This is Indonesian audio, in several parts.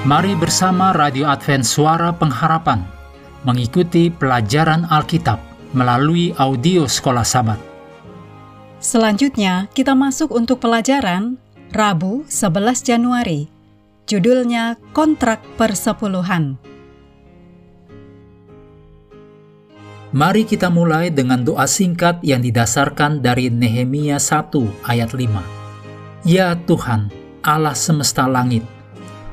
Mari bersama Radio Advent Suara Pengharapan mengikuti pelajaran Alkitab melalui audio Sekolah Sabat. Selanjutnya, kita masuk untuk pelajaran Rabu 11 Januari. Judulnya Kontrak Persepuluhan. Mari kita mulai dengan doa singkat yang didasarkan dari Nehemia 1 ayat 5. Ya Tuhan, Allah semesta langit,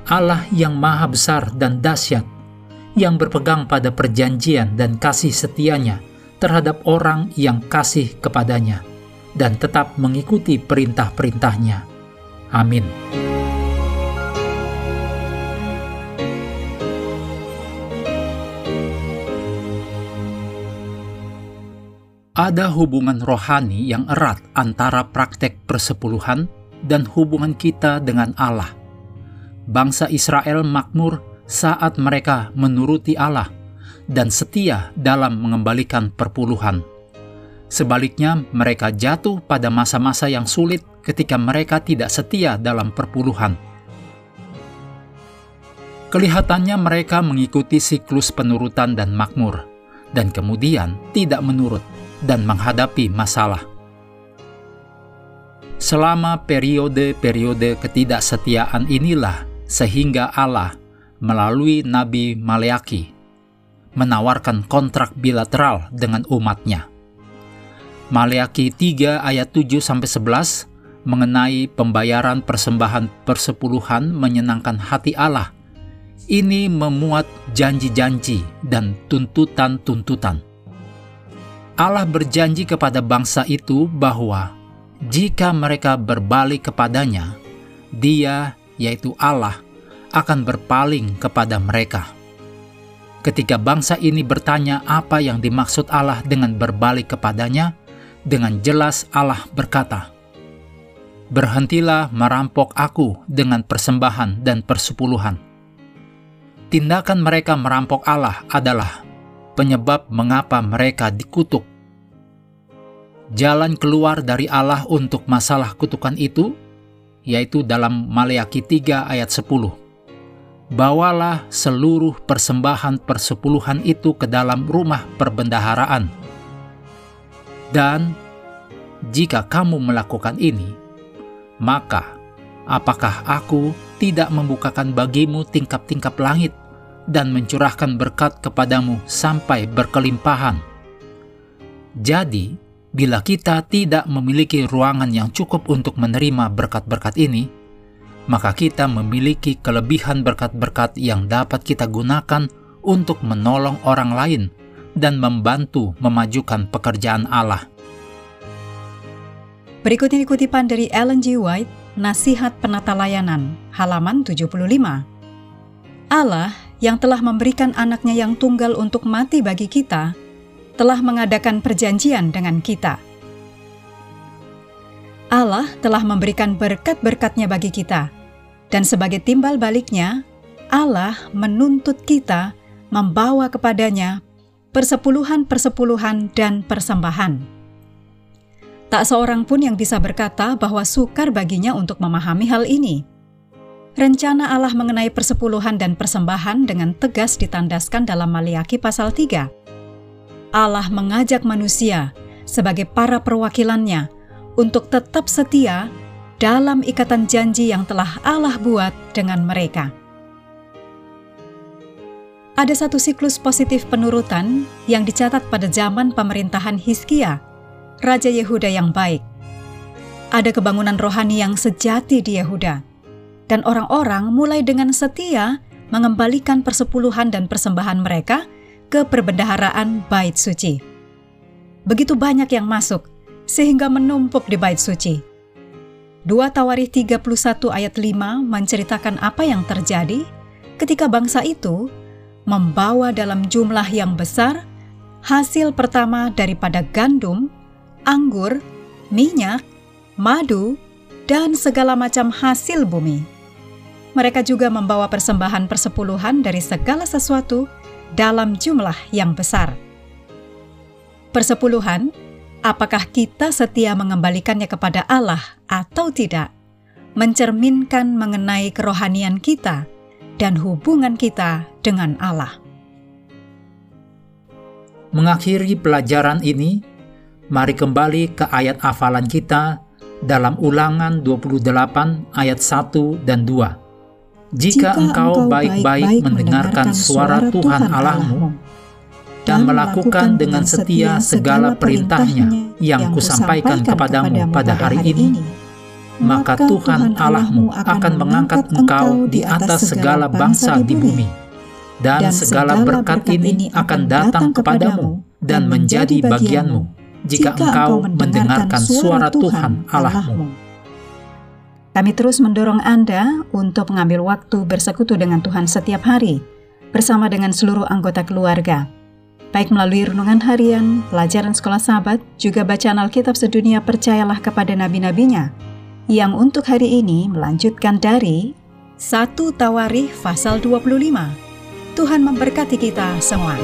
Allah yang maha besar dan dahsyat, yang berpegang pada perjanjian dan kasih setianya terhadap orang yang kasih kepadanya, dan tetap mengikuti perintah-perintahnya. Amin. Ada hubungan rohani yang erat antara praktek persepuluhan dan hubungan kita dengan Allah. Bangsa Israel makmur saat mereka menuruti Allah dan setia dalam mengembalikan perpuluhan. Sebaliknya, mereka jatuh pada masa-masa yang sulit ketika mereka tidak setia dalam perpuluhan. Kelihatannya mereka mengikuti siklus penurutan dan makmur, dan kemudian tidak menurut dan menghadapi masalah. Selama periode-periode ketidaksetiaan inilah sehingga Allah melalui Nabi Maleaki menawarkan kontrak bilateral dengan umatnya. Maleaki 3 ayat 7 sampai 11 mengenai pembayaran persembahan persepuluhan menyenangkan hati Allah. Ini memuat janji-janji dan tuntutan-tuntutan. Allah berjanji kepada bangsa itu bahwa jika mereka berbalik kepadanya, Dia, yaitu Allah, akan berpaling kepada mereka. Ketika bangsa ini bertanya apa yang dimaksud Allah dengan berbalik kepadanya, dengan jelas Allah berkata, "Berhentilah merampok Aku dengan persembahan dan persepuluhan." Tindakan mereka merampok Allah adalah penyebab mengapa mereka dikutuk. Jalan keluar dari Allah untuk masalah kutukan itu, yaitu dalam Maleaki 3 ayat 10. Bawalah seluruh persembahan persepuluhan itu ke dalam rumah perbendaharaan. Dan jika kamu melakukan ini, maka apakah aku tidak membukakan bagimu tingkap-tingkap langit dan mencurahkan berkat kepadamu sampai berkelimpahan. Jadi, bila kita tidak memiliki ruangan yang cukup untuk menerima berkat-berkat ini, maka kita memiliki kelebihan berkat-berkat yang dapat kita gunakan untuk menolong orang lain dan membantu memajukan pekerjaan Allah. Berikut ini kutipan dari Ellen G. White, Nasihat Penata Layanan, halaman 75. Allah yang telah memberikan anaknya yang tunggal untuk mati bagi kita, telah mengadakan perjanjian dengan kita. Allah telah memberikan berkat-berkatnya bagi kita, dan sebagai timbal baliknya, Allah menuntut kita membawa kepadanya persepuluhan-persepuluhan dan persembahan. Tak seorang pun yang bisa berkata bahwa sukar baginya untuk memahami hal ini rencana Allah mengenai persepuluhan dan persembahan dengan tegas ditandaskan dalam Maliaki pasal 3. Allah mengajak manusia sebagai para perwakilannya untuk tetap setia dalam ikatan janji yang telah Allah buat dengan mereka. Ada satu siklus positif penurutan yang dicatat pada zaman pemerintahan Hizkia, Raja Yehuda yang baik. Ada kebangunan rohani yang sejati di Yehuda, dan orang-orang mulai dengan setia mengembalikan persepuluhan dan persembahan mereka ke perbendaharaan bait suci. Begitu banyak yang masuk, sehingga menumpuk di bait suci. 2 Tawarikh 31 ayat 5 menceritakan apa yang terjadi ketika bangsa itu membawa dalam jumlah yang besar hasil pertama daripada gandum, anggur, minyak, madu, dan segala macam hasil bumi mereka juga membawa persembahan persepuluhan dari segala sesuatu dalam jumlah yang besar. Persepuluhan, apakah kita setia mengembalikannya kepada Allah atau tidak, mencerminkan mengenai kerohanian kita dan hubungan kita dengan Allah. Mengakhiri pelajaran ini, mari kembali ke ayat hafalan kita dalam ulangan 28 ayat 1 dan 2. Jika, engkau baik-baik mendengarkan suara Tuhan Allahmu dan melakukan dengan setia segala perintahnya yang kusampaikan kepadamu pada hari ini, maka Tuhan Allahmu akan mengangkat engkau di atas segala bangsa di bumi. dan segala berkat ini akan datang kepadamu dan menjadi bagianmu. jika engkau mendengarkan suara Tuhan Allahmu. Kami terus mendorong Anda untuk mengambil waktu bersekutu dengan Tuhan setiap hari bersama dengan seluruh anggota keluarga. Baik melalui renungan harian, pelajaran sekolah sahabat, juga bacaan Alkitab sedunia percayalah kepada nabi-nabinya, yang untuk hari ini melanjutkan dari 1 Tawarikh pasal 25 Tuhan memberkati kita semua.